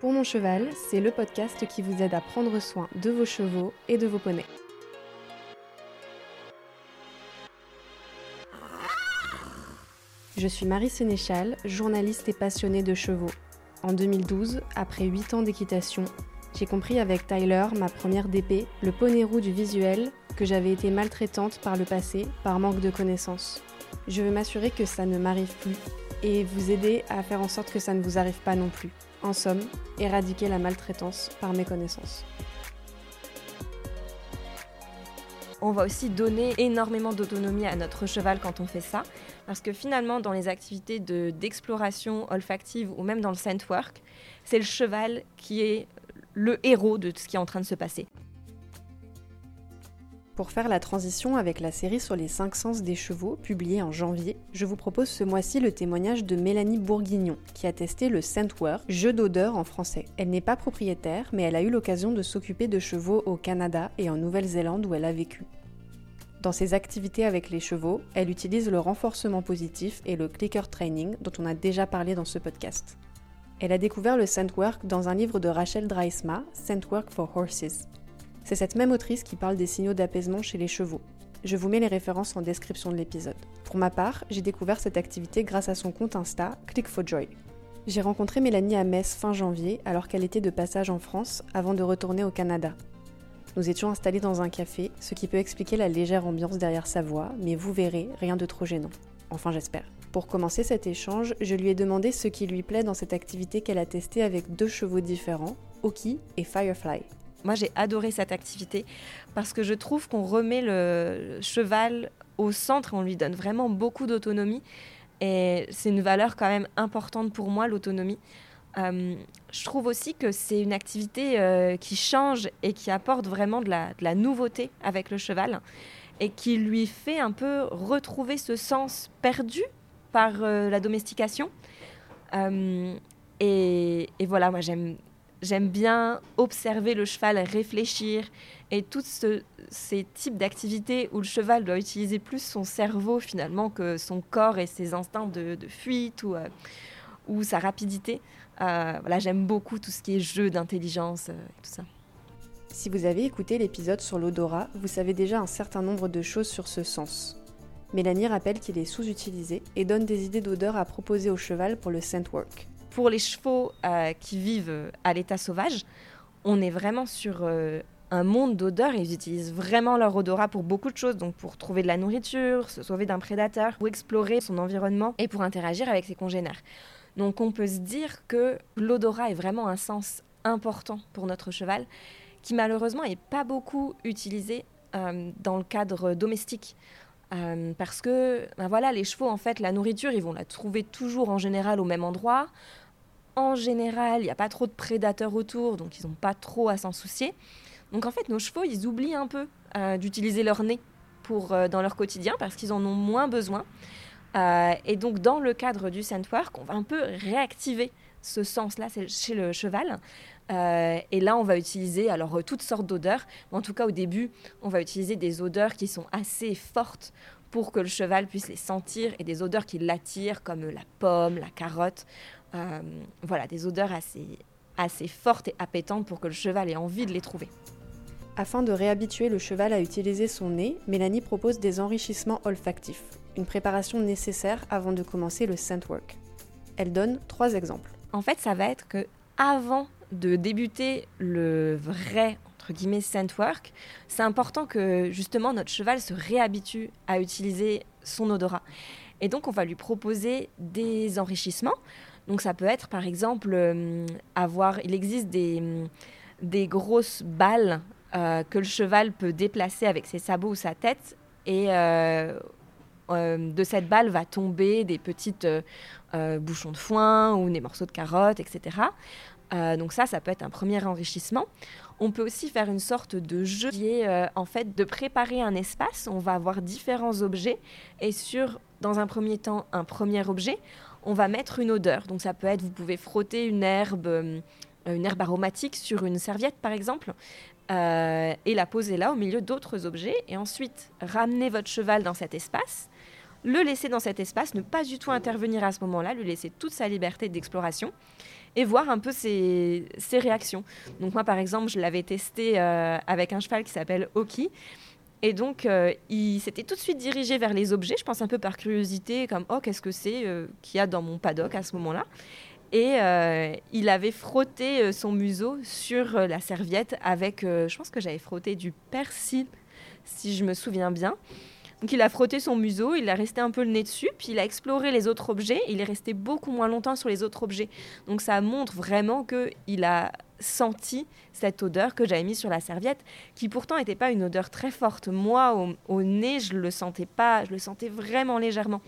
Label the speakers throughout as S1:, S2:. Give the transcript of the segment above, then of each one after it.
S1: Pour mon cheval, c'est le podcast qui vous aide à prendre soin de vos chevaux et de vos poneys. Je suis Marie Sénéchal, journaliste et passionnée de chevaux. En 2012, après 8 ans d'équitation, j'ai compris avec Tyler, ma première DP, le poney roux du visuel, j'avais été maltraitante par le passé par manque de connaissances. Je veux m'assurer que ça ne m'arrive plus et vous aider à faire en sorte que ça ne vous arrive pas non plus. En somme, éradiquer la maltraitance par mes connaissances.
S2: On va aussi donner énormément d'autonomie à notre cheval quand on fait ça, parce que finalement, dans les activités d'exploration olfactive ou même dans le scent work, c'est le cheval qui est le héros de ce qui est en train de se passer.
S1: Pour faire la transition avec la série sur les 5 sens des chevaux, publiée en janvier, je vous propose ce mois-ci le témoignage de Mélanie Bourguignon, qui a testé le Scentwork, jeu d'odeur en français. Elle n'est pas propriétaire, mais elle a eu l'occasion de s'occuper de chevaux au Canada et en Nouvelle-Zélande où elle a vécu. Dans ses activités avec les chevaux, elle utilise le renforcement positif et le clicker training dont on a déjà parlé dans ce podcast. Elle a découvert le Scentwork dans un livre de Rachel Dreisma, Scentwork for Horses. C'est cette même autrice qui parle des signaux d'apaisement chez les chevaux. Je vous mets les références en description de l'épisode. Pour ma part, j'ai découvert cette activité grâce à son compte Insta, Click for Joy. J'ai rencontré Mélanie à Metz fin janvier alors qu'elle était de passage en France avant de retourner au Canada. Nous étions installés dans un café, ce qui peut expliquer la légère ambiance derrière sa voix, mais vous verrez, rien de trop gênant. Enfin j'espère. Pour commencer cet échange, je lui ai demandé ce qui lui plaît dans cette activité qu'elle a testée avec deux chevaux différents, Oki et Firefly.
S2: Moi, j'ai adoré cette activité parce que je trouve qu'on remet le cheval au centre, on lui donne vraiment beaucoup d'autonomie. Et c'est une valeur quand même importante pour moi, l'autonomie. Euh, je trouve aussi que c'est une activité euh, qui change et qui apporte vraiment de la, nouveauté avec le cheval et qui lui fait un peu retrouver ce sens perdu par euh, la domestication. Et, voilà, moi j'aime J'aime bien observer le cheval réfléchir et tous ces types d'activités où le cheval doit utiliser plus son cerveau finalement que son corps et ses instincts de, fuite ou, euh, ou sa rapidité. Euh, voilà, j'aime beaucoup tout ce qui est jeu d'intelligence euh, et tout ça.
S1: Si vous avez écouté l'épisode sur l'odorat, vous savez déjà un certain nombre de choses sur ce sens. Mélanie rappelle qu'il est sous-utilisé et donne des idées d'odeur à proposer au cheval pour le scent work
S2: pour les chevaux euh, qui vivent à l'état sauvage, on est vraiment sur euh, un monde d'odeurs. Ils utilisent vraiment leur odorat pour beaucoup de choses, donc pour trouver de la nourriture, se sauver d'un prédateur, pour explorer son environnement et pour interagir avec ses congénères. Donc on peut se dire que l'odorat est vraiment un sens important pour notre cheval, qui malheureusement n'est pas beaucoup utilisé euh, dans le cadre domestique. Parce que ben voilà, les chevaux, en fait, la nourriture, ils vont la trouver toujours en général au même endroit. En général, il n'y a pas trop de prédateurs autour, donc ils n'ont pas trop à s'en soucier. Donc en fait, nos chevaux, ils oublient un peu euh, d'utiliser leur nez pour, euh, dans leur quotidien parce qu'ils en ont moins besoin. Euh, et donc dans le cadre du scent work, on va un peu réactiver ce sens-là chez le cheval. Et là, on va utiliser alors toutes sortes d'odeurs. En tout cas, au début, on va utiliser des odeurs qui sont assez fortes pour que le cheval puisse les sentir et des odeurs qui l'attirent comme la pomme, la carotte. Euh, voilà, des odeurs assez, assez fortes et appétantes pour que le cheval ait envie de les trouver.
S1: Afin de réhabituer le cheval à utiliser son nez, Mélanie propose des enrichissements olfactifs, une préparation nécessaire avant de commencer le scent work. Elle donne trois exemples.
S2: En fait, ça va être que avant de débuter le vrai entre guillemets scent work, c'est important que justement notre cheval se réhabitue à utiliser son odorat. Et donc on va lui proposer des enrichissements. Donc ça peut être par exemple euh, avoir, il existe des, des grosses balles euh, que le cheval peut déplacer avec ses sabots ou sa tête et euh, de cette balle va tomber des petites bouchons de foin ou des morceaux de carottes, etc. donc ça, ça peut être un premier enrichissement. On peut aussi faire une sorte de jeu qui est en fait de préparer un espace. On va avoir différents objets et sur, dans un premier temps, un premier objet, on va mettre une odeur. Donc ça peut être, vous pouvez frotter une herbe, euh, une herbe aromatique sur une serviette par exemple. euh, et la poser là au milieu d'autres objets et ensuite ramener votre cheval dans cet espace, le laisser dans cet espace, ne pas du tout intervenir à ce moment-là, lui laisser toute sa liberté d'exploration et voir un peu ses, réactions. Donc moi par exemple, je l'avais testé euh, avec un cheval qui s'appelle Oki. Et donc, euh, il s'était tout de suite dirigé vers les objets, je pense un peu par curiosité, comme oh, qu'est-ce que c'est qu'il y a dans mon paddock à ce moment-là et euh, il avait frotté euh, son museau sur euh, la serviette avec, je pense que j'avais frotté du persil, si je me souviens bien. Donc il a frotté son museau, il a resté un peu le nez dessus, puis il a exploré les autres objets, il est resté beaucoup moins longtemps sur les autres objets. Donc ça montre vraiment qu'il a senti cette odeur que j'avais mise sur la serviette, qui pourtant n'était pas une odeur très forte. Moi, au, au, nez, je le sentais pas, je le sentais vraiment légèrement.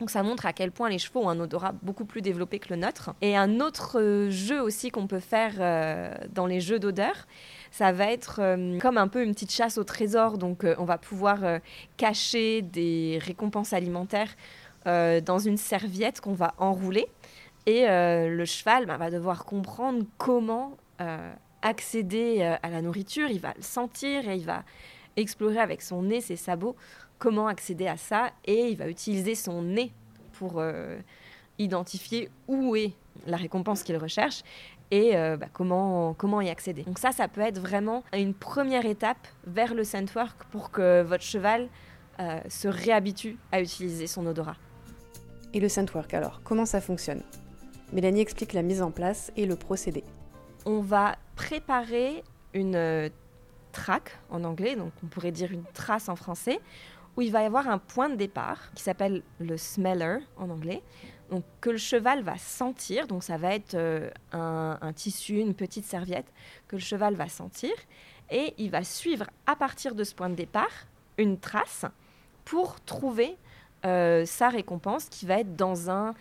S2: Donc ça montre à quel point les chevaux ont un odorat beaucoup plus développé que le nôtre. Et un autre euh, jeu aussi qu'on peut faire euh, dans les jeux d'odeur, ça va être euh, comme un peu une petite chasse au trésor. Donc on va pouvoir cacher des récompenses alimentaires dans une serviette qu'on va enrouler. Et le cheval bah, va devoir comprendre comment accéder à la nourriture. Il va le sentir et il va explorer avec son nez, ses sabots, comment accéder à ça et il va utiliser son nez pour euh, identifier où est la récompense qu'il recherche et euh, bah, comment, comment y accéder. Donc ça, ça peut être vraiment une première étape vers le scent work pour que votre cheval euh, se réhabitue à utiliser son odorat.
S1: Et le scent work alors, comment ça fonctionne? Mélanie explique la mise en place et le procédé.
S2: On va préparer une track en anglais, donc on pourrait dire une trace en français, où il va y avoir un point de départ qui s'appelle le smeller en anglais, donc que le cheval va sentir. Donc ça va être euh, un, tissu, une petite serviette que le cheval va sentir, et il va suivre à partir de ce point de départ une trace pour trouver euh, sa récompense qui va être dans un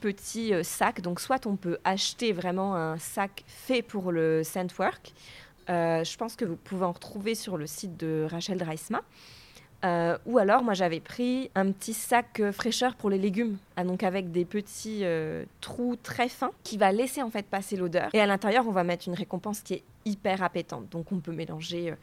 S2: petit euh, sac. Donc soit on peut acheter vraiment un sac fait pour le Scentwork. je pense que vous pouvez en retrouver sur le site de Rachel Dreisma. Euh, ou alors, moi, j'avais pris un petit sac euh, fraîcheur pour les légumes, ah, donc avec des petits euh, trous très fins qui va laisser en fait passer l'odeur. Et à l'intérieur, on va mettre une récompense qui est hyper appétante. Donc, on peut mélanger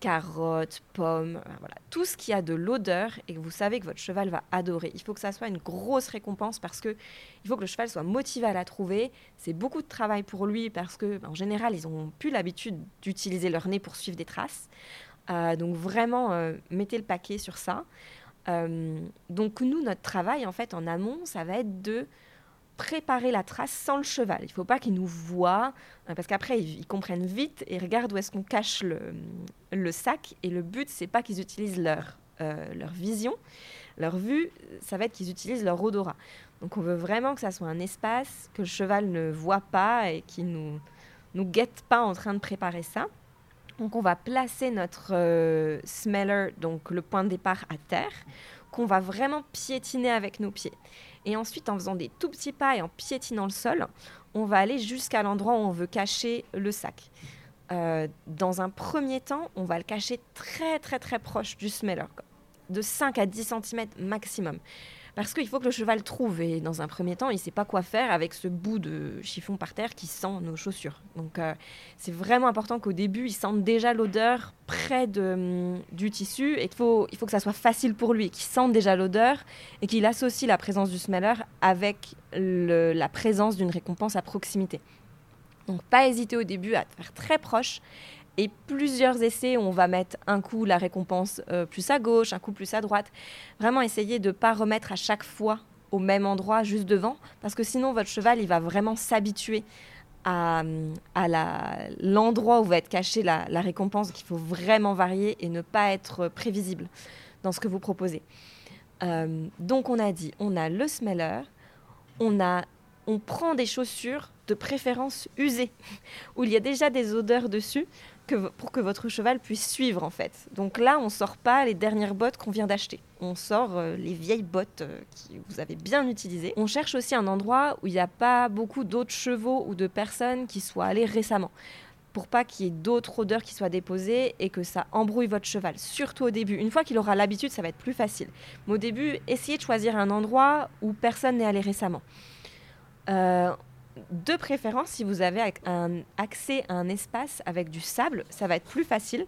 S2: carottes, pommes, voilà, tout ce qui a de l'odeur et que vous savez que votre cheval va adorer. Il faut que ça soit une grosse récompense parce que il faut que le cheval soit motivé à la trouver. C'est beaucoup de travail pour lui parce que en général, ils ont plus l'habitude d'utiliser leur nez pour suivre des traces. Euh, donc vraiment, euh, mettez le paquet sur ça. Euh, donc nous, notre travail, en fait, en amont, ça va être de préparer la trace sans le cheval. Il ne faut pas qu'ils nous voient, parce qu'après, ils, comprennent vite et regardent où est-ce qu'on cache le, sac. Et le but, c'est pas qu'ils utilisent leur, leur vision, leur vue, ça va être qu'ils utilisent leur odorat. Donc on veut vraiment que ça soit un espace que le cheval ne voit pas et qui nous nous guette pas en train de préparer ça. Donc on va placer notre euh, smeller, donc le point de départ à terre, qu'on va vraiment piétiner avec nos pieds. Et ensuite, en faisant des tout petits pas et en piétinant le sol, on va aller jusqu'à l'endroit où on veut cacher le sac. Euh, dans un premier temps, on va le cacher très très très proche du smeller, de 5 à 10 cm maximum. Parce qu'il faut que le cheval trouve. Et dans un premier temps, il ne sait pas quoi faire avec ce bout de chiffon par terre qui sent nos chaussures. Donc euh, c'est vraiment important qu'au début, il sente déjà l'odeur près de, hum, du tissu et qu'il faut, il faut que ça soit facile pour lui, qu'il sente déjà l'odeur et qu'il associe la présence du smeller avec la présence d'une récompense à proximité. Donc pas hésiter au début à faire très proche et plusieurs essais où on va mettre un coup la récompense euh, plus à gauche, un coup plus à droite. Vraiment essayer de ne pas remettre à chaque fois au même endroit, juste devant, parce que sinon votre cheval, il va vraiment s'habituer à, l'endroit où va être cachée la, récompense, qu'il faut vraiment varier et ne pas être prévisible dans ce que vous proposez. Euh, donc on a dit, on a le smeller, on, a, on prend des chaussures de préférence usées, où il y a déjà des odeurs dessus, pour que votre cheval puisse suivre en fait. Donc là, on sort pas les dernières bottes qu'on vient d'acheter. On sort euh, les vieilles bottes euh, que vous avez bien utilisées. On cherche aussi un endroit où il n'y a pas beaucoup d'autres chevaux ou de personnes qui soient allées récemment pour pas qu'il y ait d'autres odeurs qui soient déposées et que ça embrouille votre cheval, surtout au début. Une fois qu'il aura l'habitude, ça va être plus facile. Mais au début, essayez de choisir un endroit où personne n'est allé récemment. Euh, de préférence, si vous avez un accès à un espace avec du sable, ça va être plus facile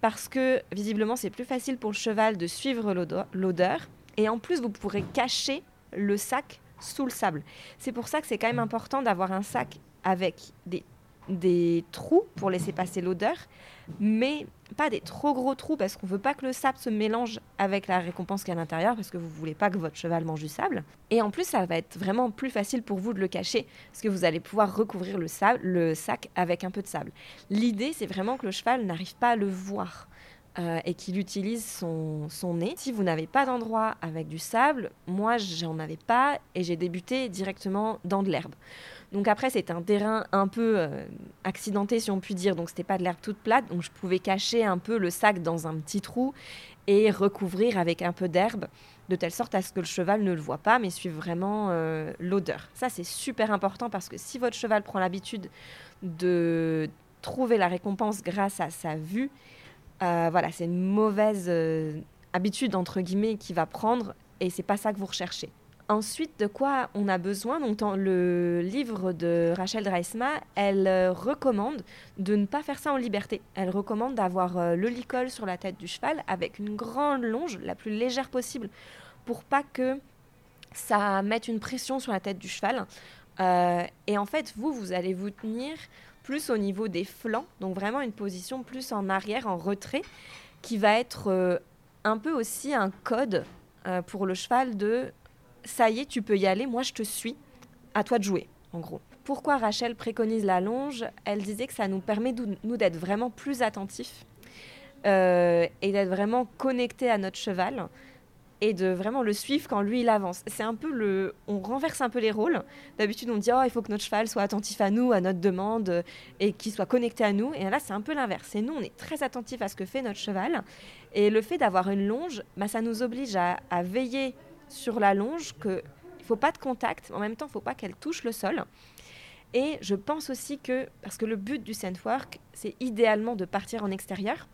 S2: parce que visiblement c'est plus facile pour le cheval de suivre l'odeur et en plus vous pourrez cacher le sac sous le sable. C'est pour ça que c'est quand même important d'avoir un sac avec des des trous pour laisser passer l'odeur, mais pas des trop gros trous parce qu'on veut pas que le sable se mélange avec la récompense qui est à l'intérieur parce que vous voulez pas que votre cheval mange du sable. Et en plus, ça va être vraiment plus facile pour vous de le cacher parce que vous allez pouvoir recouvrir le, le sac avec un peu de sable. L'idée, c'est vraiment que le cheval n'arrive pas à le voir. Euh, et qu'il utilise son, son, nez. Si vous n'avez pas d'endroit avec du sable, moi j'en avais pas et j'ai débuté directement dans de l'herbe. Donc après, c'est un terrain un peu euh, accidenté, si on peut dire. Donc c'était pas de l'herbe toute plate. Donc je pouvais cacher un peu le sac dans un petit trou et recouvrir avec un peu d'herbe, de telle sorte à ce que le cheval ne le voit pas, mais suive vraiment euh, l'odeur. Ça, c'est super important parce que si votre cheval prend l'habitude de trouver la récompense grâce à sa vue, euh, voilà, c'est une mauvaise habitude entre guillemets qu'il va prendre et c'est pas ça que vous recherchez. Ensuite, de quoi on a besoin? Donc, dans le livre de Rachel Dreisma, elle euh, recommande de ne pas faire ça en liberté. Elle recommande d'avoir euh, le licol sur la tête du cheval avec une grande longe, la plus légère possible, pour pas que ça mette une pression sur la tête du cheval. Euh, et en fait, vous, vous allez vous tenir plus au niveau des flancs, donc vraiment une position plus en arrière, en retrait, qui va être un peu aussi un code pour le cheval de ça y est, tu peux y aller, moi je te suis, à toi de jouer, en gros. Pourquoi Rachel préconise la longe? Elle disait que ça nous permet, nous, d'être vraiment plus attentifs euh, et d'être vraiment connectés à notre cheval et de vraiment le suivre quand lui il avance. C'est un peu le, on renverse un peu les rôles. D'habitude on dit oh il faut que notre cheval soit attentif à nous, à notre demande et qu'il soit connecté à nous. Et là c'est un peu l'inverse. Et nous on est très attentif à ce que fait notre cheval. Et le fait d'avoir une longe, bah, ça nous oblige à, veiller sur la longe qu'il ne faut pas de contact, en même temps, il faut pas qu'elle touche le sol. Et je pense aussi que, parce que le but du work, c'est idéalement de partir en extérieur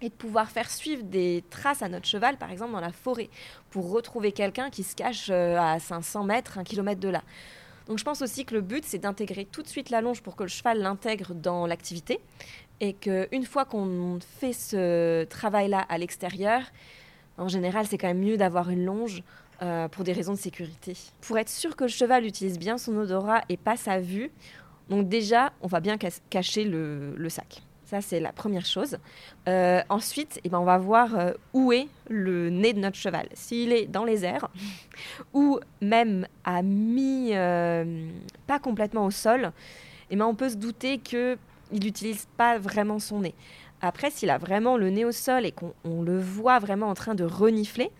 S2: et de pouvoir faire suivre des traces à notre cheval, par exemple dans la forêt, pour retrouver quelqu'un qui se cache euh, à 500 mètres, un kilomètre de là. Donc je pense aussi que le but, c'est d'intégrer tout de suite la longe pour que le cheval l'intègre dans l'activité et qu'une fois qu'on fait ce travail-là à l'extérieur, en général, c'est quand même mieux d'avoir une longe euh, pour des raisons de sécurité. Pour être sûr que le cheval utilise bien son odorat et pas sa vue, donc déjà, on va bien cacher le, sac. Ça, c'est la première chose. Euh, ensuite, eh ben, on va voir euh, où est le nez de notre cheval. S'il est dans les airs ou même à mi, pas complètement au sol, eh ben, on peut se douter qu'il n'utilise pas vraiment son nez. Après, s'il a vraiment le nez au sol et qu'on le voit vraiment en train de renifler,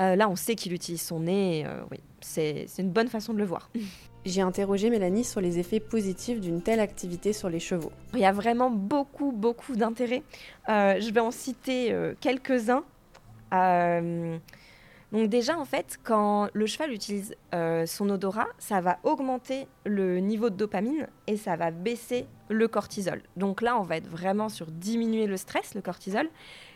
S2: euh, là, on sait qu'il utilise son nez. Euh, oui, c'est une bonne façon de le voir.
S1: J'ai interrogé Mélanie sur les effets positifs d'une telle activité sur les chevaux.
S2: Il y a vraiment beaucoup, beaucoup d'intérêts. Euh, je vais en citer quelques-uns. Donc déjà, en fait, quand le cheval utilise euh, son odorat, ça va augmenter le niveau de dopamine et ça va baisser le cortisol. Donc là, on va être vraiment sur diminuer le stress, le cortisol,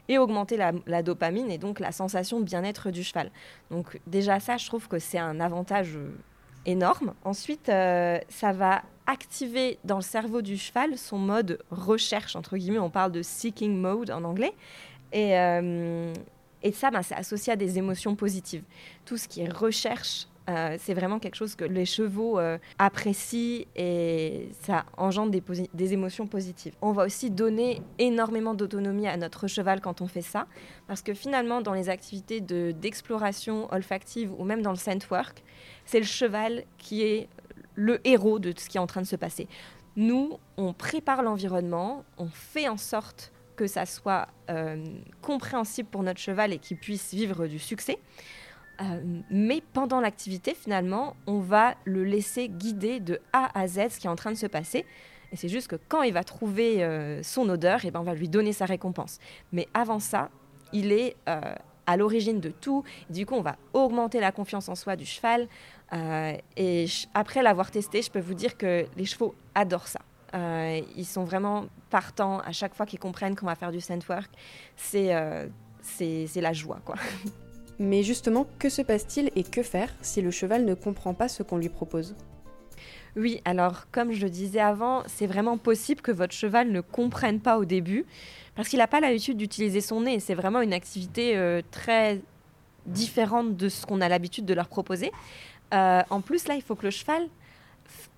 S2: et augmenter la, dopamine et donc la sensation de bien-être du cheval. Donc déjà ça, je trouve que c'est un avantage euh, Ensuite, euh, ça va activer dans le cerveau du cheval son mode recherche, entre guillemets, on parle de seeking mode en anglais. Et, et ça, ben, c'est associé à des émotions positives. Tout ce qui est recherche, euh, c'est vraiment quelque chose que les chevaux euh, apprécient et ça engendre des, émotions positives. On va aussi donner énormément d'autonomie à notre cheval quand on fait ça, parce que finalement, dans les activités d'exploration olfactive ou même dans le scent work, c'est le cheval qui est le héros de ce qui est en train de se passer. Nous, on prépare l'environnement, on fait en sorte que ça soit euh, compréhensible pour notre cheval et qu'il puisse vivre du succès. Euh, mais pendant l'activité, finalement, on va le laisser guider de A à Z ce qui est en train de se passer. Et c'est juste que quand il va trouver euh, son odeur, et eh ben on va lui donner sa récompense. Mais avant ça, il est à l'origine de tout. du coup, on va augmenter la confiance en soi du cheval. et après l'avoir testé, je peux vous dire que les chevaux adorent ça. Euh, ils sont vraiment partants à chaque fois qu'ils comprennent qu'on va faire du scent work. Euh, c'est c'est la joie, quoi.
S1: Mais justement, que se passe-t-il et que faire si le cheval ne comprend pas ce qu'on lui propose?
S2: Oui, alors comme je le disais avant, c'est vraiment possible que votre cheval ne comprenne pas au début parce qu'il n'a pas l'habitude d'utiliser son nez. C'est vraiment une activité euh, très différente de ce qu'on a l'habitude de leur proposer. Euh, en plus, là, il faut que le cheval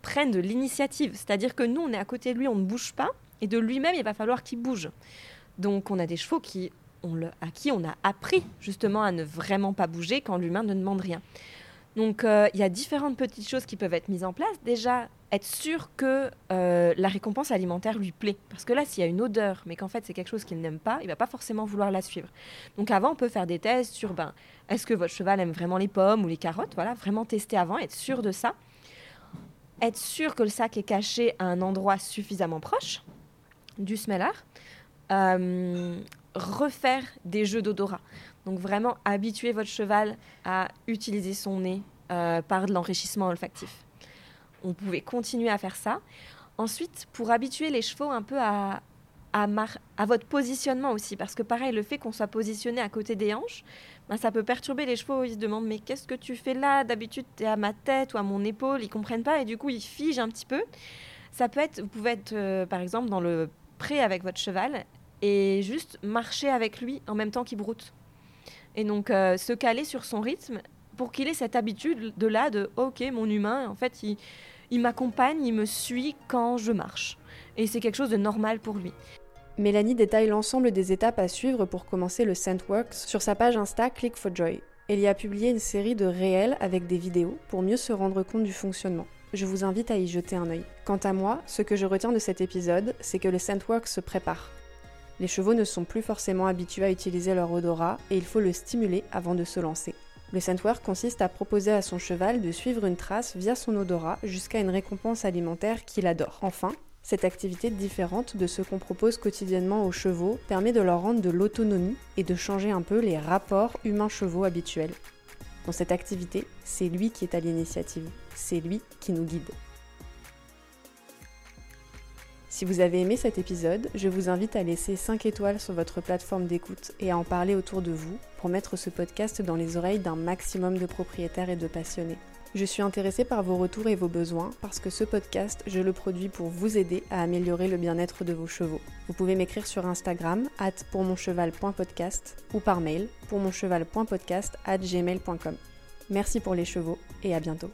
S2: prenne de l'initiative. C'est-à-dire que nous, on est à côté de lui, on ne bouge pas, et de lui-même, il va falloir qu'il bouge. Donc, on a des chevaux qui, on le, à qui on a appris justement à ne vraiment pas bouger quand l'humain ne demande rien. Donc, euh, il y a différentes petites choses qui peuvent être mises en place. Déjà, être sûr que euh, la récompense alimentaire lui plaît. Parce que là, s'il y a une odeur, mais qu'en fait c'est quelque chose qu'il n'aime pas, il va pas forcément vouloir la suivre. Donc avant, on peut faire des tests sur ben, est-ce que votre cheval aime vraiment les pommes ou les carottes? Voilà, vraiment tester avant, être sûr de ça. Être sûr que le sac est caché à un endroit suffisamment proche du smeller. Euh, refaire des jeux d'odorat. Donc vraiment habituer votre cheval à utiliser son nez euh, par de l'enrichissement olfactif. On pouvait continuer à faire ça. Ensuite, pour habituer les chevaux un peu à, à, votre positionnement aussi, parce que pareil, le fait qu'on soit positionné à côté des hanches, ben, ça peut perturber les chevaux. Ils se demandent mais qu'est-ce que tu fais là? D'habitude, tu es à ma tête ou à mon épaule. Ils comprennent pas et du coup, ils figent un petit peu. Ça peut être, vous pouvez être euh, par exemple dans le pré avec votre cheval et juste marcher avec lui en même temps qu'il broute. Et donc euh, se caler sur son rythme pour qu'il ait cette habitude de là de ok mon humain en fait il, m'accompagne, il me suit quand je marche. Et c'est quelque chose de normal pour lui.
S1: Mélanie détaille l'ensemble des étapes à suivre pour commencer le Scentworks sur sa page Insta Click for Joy. Elle y a publié une série de réels avec des vidéos pour mieux se rendre compte du fonctionnement. Je vous invite à y jeter un œil. Quant à moi, ce que je retiens de cet épisode, c'est que le Scentworks se prépare. Les chevaux ne sont plus forcément habitués à utiliser leur odorat et il faut le stimuler avant de se lancer. Le scentwork consiste à proposer à son cheval de suivre une trace via son odorat jusqu'à une récompense alimentaire qu'il adore. Enfin, cette activité différente de ce qu'on propose quotidiennement aux chevaux permet de leur rendre de l'autonomie et de changer un peu les rapports humains-chevaux habituels. Dans cette activité, c'est lui qui est à l'initiative, c'est lui qui nous guide. Si vous avez aimé cet épisode, je vous invite à laisser 5 étoiles sur votre plateforme d'écoute et à en parler autour de vous pour mettre ce podcast dans les oreilles d'un maximum de propriétaires et de passionnés. Je suis intéressée par vos retours et vos besoins parce que ce podcast, je le produis pour vous aider à améliorer le bien-être de vos chevaux. Vous pouvez m'écrire sur Instagram, at pourmoncheval.podcast ou par mail, pourmoncheval.podcast at gmail.com. Merci pour les chevaux et à bientôt.